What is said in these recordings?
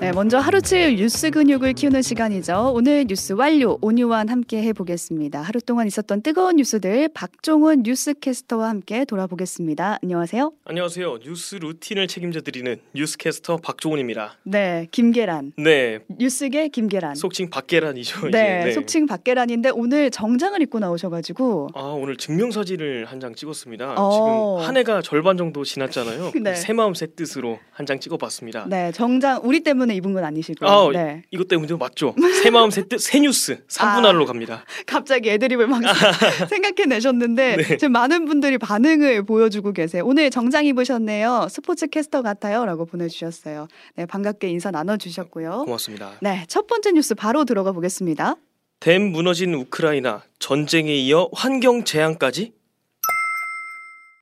네, 먼저 하루칠 뉴스 근육을 키우는 시간이죠. 오늘 뉴스 완료 온유와 함께 해보겠습니다. 하루 동안 있었던 뜨거운 뉴스들 박종훈 뉴스캐스터와 함께 돌아보겠습니다. 안녕하세요. 안녕하세요. 뉴스 루틴을 책임져 드리는 뉴스캐스터 박종훈입니다. 네, 김계란. 네, 뉴스계 김계란. 속칭 박계란이죠. 네, 이제. 속칭 박계란인데 오늘 정장을 입고 나오셔가지고 아 오늘 증명사진을 한 장 찍었습니다. 어. 지금 한 해가 절반 정도 지났잖아요. 네. 새 마음 새 뜻으로 한 장 찍어봤습니다. 네 정장 우리 때문에 입은 건 아니시고요. 아, 네, 이것 때문에 맞죠? 새 마음 새 뜻 새 뉴스 3분 아. 할로 갑니다. 갑자기 애드립을 막 생각해내셨는데 네. 지금 많은 분들이 반응을 보여주고 계세요. 오늘 정장 입으셨네요. 스포츠 캐스터 같아요라고 보내주셨어요. 네, 반갑게 인사 나눠주셨고요. 고맙습니다. 네, 첫 번째 뉴스 바로 들어가 보겠습니다. 댐 무너진 우크라이나 전쟁에 이어 환경 재앙까지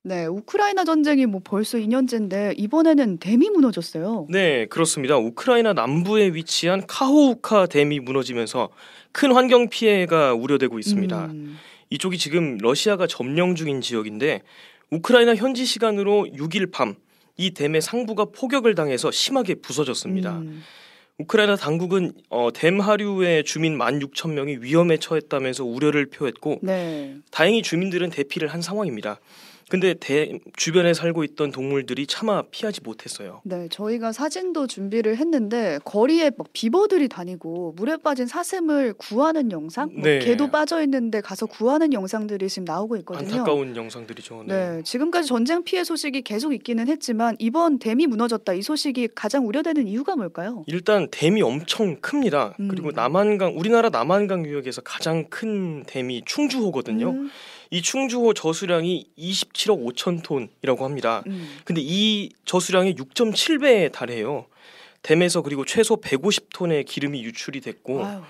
네, 우크라이나 전쟁이 뭐 벌써 2년째인데 이번에는 댐이 무너졌어요. 네, 그렇습니다. 우크라이나 남부에 위치한 카호우카 댐이 무너지면서 큰 환경 피해가 우려되고 있습니다. 음, 이쪽이 지금 러시아가 점령 중인 지역인데 우크라이나 현지 시간으로 6일 밤 이 댐의 상부가 포격을 당해서 심하게 부서졌습니다. 음, 우크라이나 당국은 어, 댐 하류의 주민 16,000명이 위험에 처했다면서 우려를 표했고 네, 다행히 주민들은 대피를 한 상황입니다. 근데 댐 주변에 살고 있던 동물들이 차마 피하지 못했어요. 네, 저희가 사진도 준비를 했는데 거리에 막 비버들이 다니고 물에 빠진 사슴을 구하는 영상, 뭐 네. 개도 빠져 있는데 가서 구하는 영상들이 지금 나오고 있거든요. 안타까운 영상들이죠. 네, 지금까지 전쟁 피해 소식이 계속 있기는 했지만 이번 댐이 무너졌다 이 소식이 가장 우려되는 이유가 뭘까요? 일단 댐이 엄청 큽니다. 음. 그리고 남한강 우리나라 남한강 유역에서 가장 큰 댐이 충주호거든요. 음, 이 충주호 저수량이 27억 5천 톤이라고 합니다. 음. 근데 이 저수량의 6.7배에 달해요. 댐에서 그리고 최소 150톤의 기름이 유출이 됐고 아유,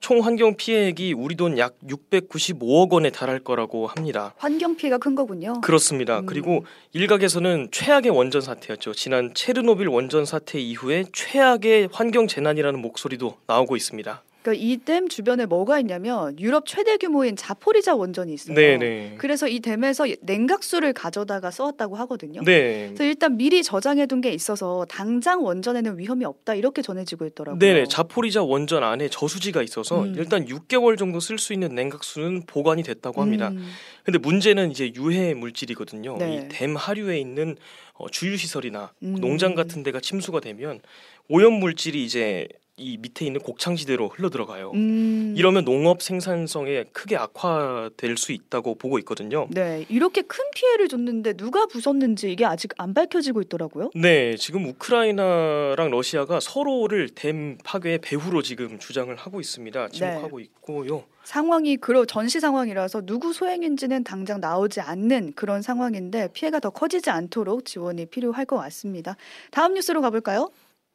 총 환경 피해액이 우리 돈 약 695억 원에 달할 거라고 합니다. 환경 피해가 큰 거군요. 그렇습니다. 음. 그리고 일각에서는 최악의 원전 사태였죠. 지난 체르노빌 원전 사태 이후에 최악의 환경 재난이라는 목소리도 나오고 있습니다. 그러니까 이 댐 주변에 뭐가 있냐면 유럽 최대 규모인 자포리자 원전이 있어요. 네네. 그래서 이 댐에서 냉각수를 가져다가 써왔다고 하거든요. 네. 그래서 일단 미리 저장해둔 게 있어서 당장 원전에는 위험이 없다 이렇게 전해지고 있더라고요. 네네. 자포리자 원전 안에 저수지가 있어서 음. 일단 6개월 정도 쓸 수 있는 냉각수는 보관이 됐다고 합니다. 음, 근데 문제는 이제 유해 물질이거든요. 네. 이댐 하류에 있는 어, 주유 시설이나 음. 농장 같은 데가 침수가 되면 오염 물질이 이제 이 밑에 있는 곡창지대로 흘러 들어가요. 음. 이러면 농업 생산성에 크게 악화될 수 있다고 보고 있거든요. 네, 이렇게 큰 피해를 줬는데 누가 부쉈는지 이게 아직 안 밝혀지고 있더라고요. 네, 지금 우크라이나랑 러시아가 서로를 댐 파괴의 배후로 지금 주장을 하고 있습니다. 지목하고 네. 있고요. 상황이 그러 전시 상황이라서 누구 소행인지는 당장 나오지 않는 그런 상황인데 피해가 더 커지지 않도록 지원이 필요할 것 같습니다. 다음 뉴스로 가볼까요?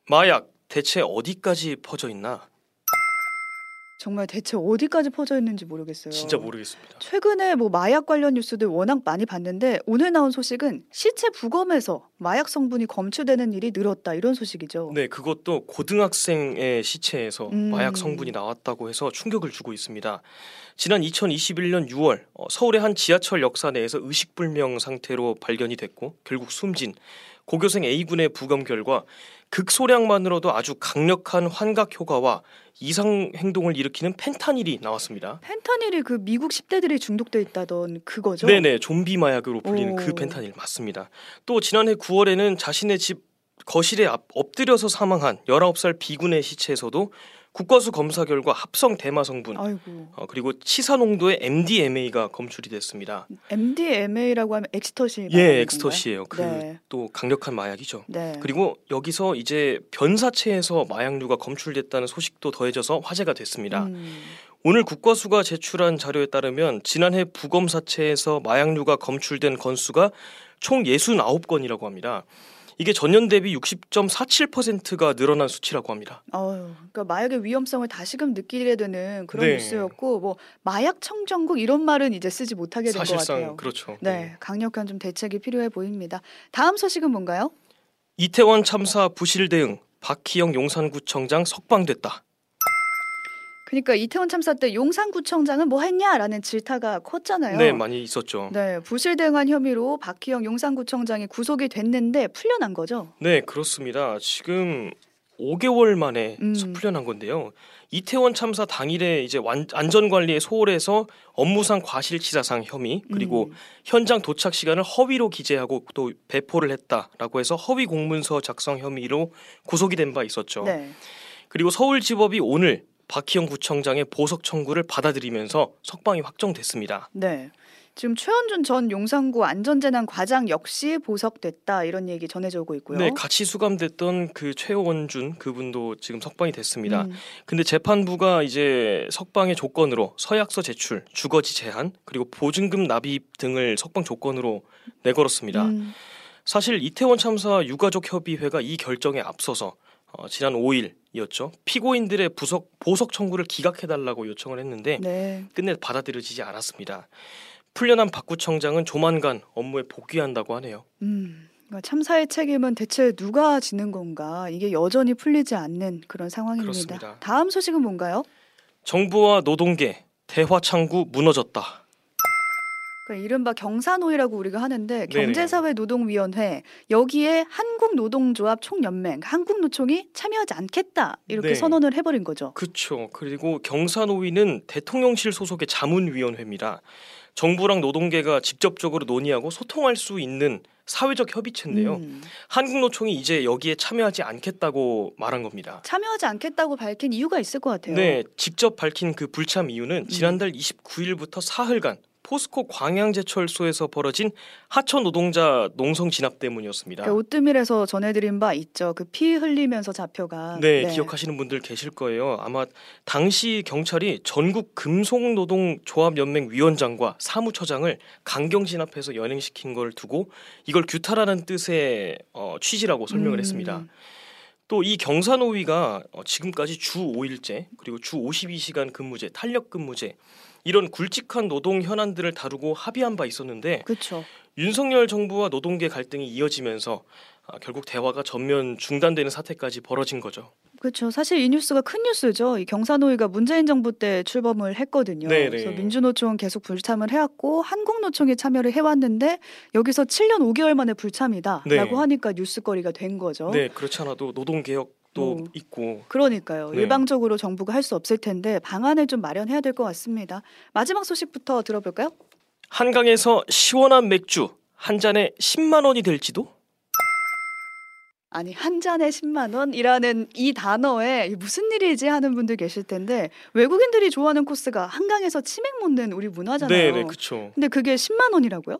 마약 대체 어디까지 퍼져 있나? 정말 대체 어디까지 퍼져 있는지 모르겠어요. 진짜 모르겠습니다. 최근에 뭐 마약 관련 뉴스들 워낙 많이 봤는데 오늘 나온 소식은 시체 부검에서 마약 성분이 검출되는 일이 늘었다 이런 소식이죠. 네, 그것도 고등학생의 시체에서 음. 마약 성분이 나왔다고 해서 충격을 주고 있습니다. 지난 2021년 6월 어, 서울의 한 지하철 역사 내에서 의식불명 상태로 발견이 됐고 결국 숨진 고교생 A군의 부검 결과 극소량만으로도 아주 강력한 환각 효과와 이상 행동을 일으키는 펜타닐이 나왔습니다. 펜타닐이 그 미국 10대들이 중독돼 있다던 그거죠. 네네 좀비 마약으로 불리는 오. 그 펜타닐 맞습니다. 또 지난해 9월에는 자신의 집 거실에 앞- 엎드려서 사망한 19살 비군의 시체에서도 국과수 검사 결과 합성 대마 성분 아이고. 어, 그리고 치사 농도의 MDMA가 검출이 됐습니다. MDMA라고 하면 엑스터시. 예? 엑스터시예요. 그 네. 또 강력한 마약이죠. 네. 그리고 여기서 이제 변사체에서 마약류가 검출됐다는 소식도 더해져서 화제가 됐습니다. 음, 오늘 국과수가 제출한 자료에 따르면 지난해 부검사체에서 마약류가 검출된 건수가 총 69건이라고 합니다. 이게 전년 대비 60.47%가 늘어난 수치라고 합니다. 어휴, 그러니까 마약의 위험성을 다시금 느끼게 되는 그런 네. 뉴스였고 뭐 마약 청정국 이런 말은 이제 쓰지 못하게 된것 사실상 같아요. 그렇죠. 네, 강력한 좀 대책이 필요해 보입니다. 다음 소식은 뭔가요? 이태원 참사 부실 대응 박희영 용산구청장 석방됐다. 그러니까 이태원 참사 때 용산구청장은 뭐 했냐라는 질타가 컸잖아요. 네, 많이 있었죠. 네, 부실 대응한 혐의로 박희영 용산구청장이 구속이 됐는데 풀려난 거죠. 네, 그렇습니다. 지금 5개월 만에 음. 풀려난 건데요. 이태원 참사 당일에 이제 완, 안전 관리에 소홀해서 업무상 과실치사상 혐의 그리고 음. 현장 도착 시간을 허위로 기재하고 또 배포를 했다라고 해서 허위 공문서 작성 혐의로 구속이 된 바 있었죠. 네. 그리고 서울지법이 오늘 박희영 구청장의 보석 청구를 받아들이면서 석방이 확정됐습니다. 네. 지금 최원준 전 용산구 안전재난 과장 역시 보석됐다 이런 얘기 전해져 오고 있고요. 네, 같이 수감됐던 그 최원준 그분도 지금 석방이 됐습니다. 음. 근데 재판부가 이제 석방의 조건으로 서약서 제출, 주거지 제한, 그리고 보증금 납입 등을 석방 조건으로 내걸었습니다. 음. 사실 이태원 참사 유가족 협의회가 이 결정에 앞서서 어, 지난 5일 이었죠. 피고인들의 부석, 보석 청구를 기각해달라고 요청을 했는데 네. 끝내 받아들여지지 않았습니다. 풀려난 박 구청장은 조만간 업무에 복귀한다고 하네요. 음. 그러니까 참사의 책임은 대체 누가 지는 건가? 이게 여전히 풀리지 않는 그런 상황입니다. 그렇습니다. 다음 소식은 뭔가요? 정부와 노동계 대화 창구 무너졌다. 그러니까 이른바 경사노위라고 우리가 하는데 네네. 경제사회노동위원회 여기에 한국노동조합 총연맹 한국노총이 참여하지 않겠다 이렇게 네. 선언을 해버린 거죠. 그렇죠. 그리고 경사노위는 대통령실 소속의 자문위원회입니다. 정부랑 노동계가 직접적으로 논의하고 소통할 수 있는 사회적 협의체인데요. 음. 한국노총이 이제 여기에 참여하지 않겠다고 말한 겁니다. 참여하지 않겠다고 밝힌 이유가 있을 것 같아요. 네, 직접 밝힌 그 불참 이유는 지난달 29일부터 사흘간 포스코 광양제철소에서 벌어진 하청 노동자 농성 진압 때문이었습니다. 그러니까 오뜨밀에서 전해드린 바 있죠. 그 피 흘리면서 잡혀간. 네, 기억하시는 분들 계실 거예요. 아마 당시 경찰이 전국 금속노동조합연맹 위원장과 사무처장을 강경 진압해서 연행시킨 걸 두고 이걸 규탄하는 뜻의 어, 취지라고 설명을 음. 했습니다. 또 이 경사노위가 어, 지금까지 주 5일제 그리고 주 52시간 근무제, 탄력 근무제 이런 굵직한 노동 현안들을 다루고 합의한 바 있었는데 그렇죠. 윤석열 정부와 노동계 갈등이 이어지면서 아, 결국 대화가 전면 중단되는 사태까지 벌어진 거죠. 그렇죠. 사실 이 뉴스가 큰 뉴스죠. 이 경사노위가 문재인 정부 때 출범을 했거든요. 네네. 그래서 민주노총 계속 불참을 해왔고 한국노총이 참여를 해왔는데 여기서 7년 5개월 만에 불참이다라고 네. 하니까 뉴스거리가 된 거죠. 네, 그렇지 않아도 노동 개혁도 어. 있고 그러니까요. 네. 일방적으로 정부가 할 수 없을 텐데 방안을 좀 마련해야 될 것 같습니다. 마지막 소식부터 들어볼까요? 한강에서 시원한 맥주 한 잔에 10만 원이 될지도? 아니 한 잔에 10만 원이라는 이 단어에 무슨 일이지 하는 분들 계실 텐데 외국인들이 좋아하는 코스가 한강에서 치맥 먹는 우리 문화잖아요. 네, 네, 그렇죠. 근데 그게 10만 원이라고요?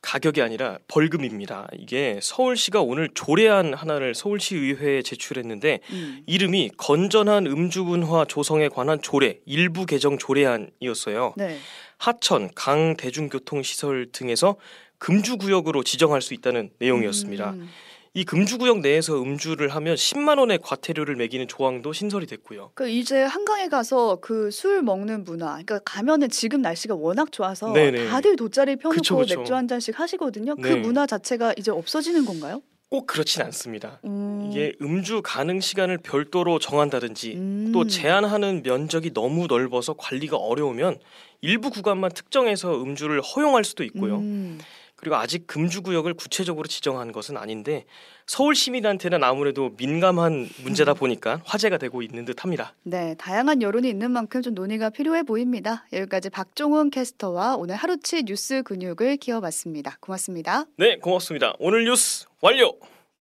가격이 아니라 벌금입니다. 이게 서울시가 오늘 조례안 하나를 서울시 의회에 제출했는데 음. 이름이 건전한 음주 문화 조성에 관한 조례 일부 개정 조례안이었어요. 네. 하천, 강 대중교통 시설 등에서 금주 구역으로 지정할 수 있다는 내용이었습니다. 음. 이 금주 구역 내에서 음주를 하면 10만 원의 과태료를 매기는 조항도 신설이 됐고요. 그 이제 한강에 가서 그 술 먹는 문화. 그러니까 가면은 지금 날씨가 워낙 좋아서 네네. 다들 돗자리 펴놓고 그쵸, 그쵸. 맥주 한 잔씩 하시거든요. 그 네. 문화 자체가 이제 없어지는 건가요? 꼭 그렇진 않습니다. 음. 이게 음주 가능 시간을 별도로 정한다든지 음. 또 제한하는 면적이 너무 넓어서 관리가 어려우면 일부 구간만 특정해서 음주를 허용할 수도 있고요. 음. 그리고 아직 금주 구역을 구체적으로 지정한 것은 아닌데 서울 시민한테는 아무래도 민감한 문제다 보니까 화제가 되고 있는 듯합니다. 네, 다양한 여론이 있는 만큼 좀 논의가 필요해 보입니다. 여기까지 박종훈 캐스터와 오늘 하루치 뉴스 근육을 키워봤습니다. 고맙습니다. 네, 고맙습니다. 오늘 뉴스 완료.